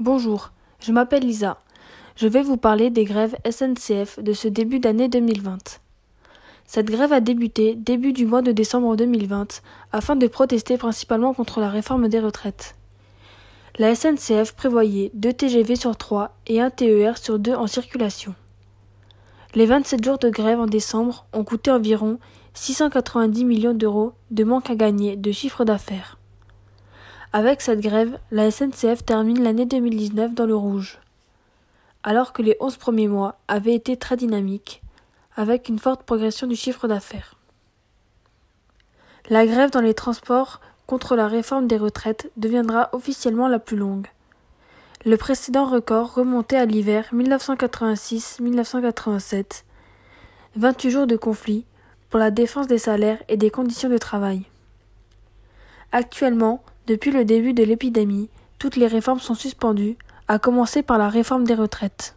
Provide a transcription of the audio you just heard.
Bonjour, je m'appelle Lisa. Je vais vous parler des grèves SNCF de ce début d'année 2020. Cette grève a débuté début du mois de décembre 2020 afin de protester principalement contre la réforme des retraites. La SNCF prévoyait 2 TGV sur 3 et un TER sur 2 en circulation. Les 27 jours de grève en décembre ont coûté environ 690 millions d'euros de manque à gagner de chiffre d'affaires. Avec cette grève, la SNCF termine l'année 2019 dans le rouge. Alors que les 11 premiers mois avaient été très dynamiques, avec une forte progression du chiffre d'affaires. La grève dans les transports contre la réforme des retraites deviendra officiellement la plus longue. Le précédent record remontait à l'hiver 1986-1987, 28 jours de conflit pour la défense des salaires et des conditions de travail. Actuellement, depuis le début de l'épidémie, toutes les réformes sont suspendues, à commencer par la réforme des retraites.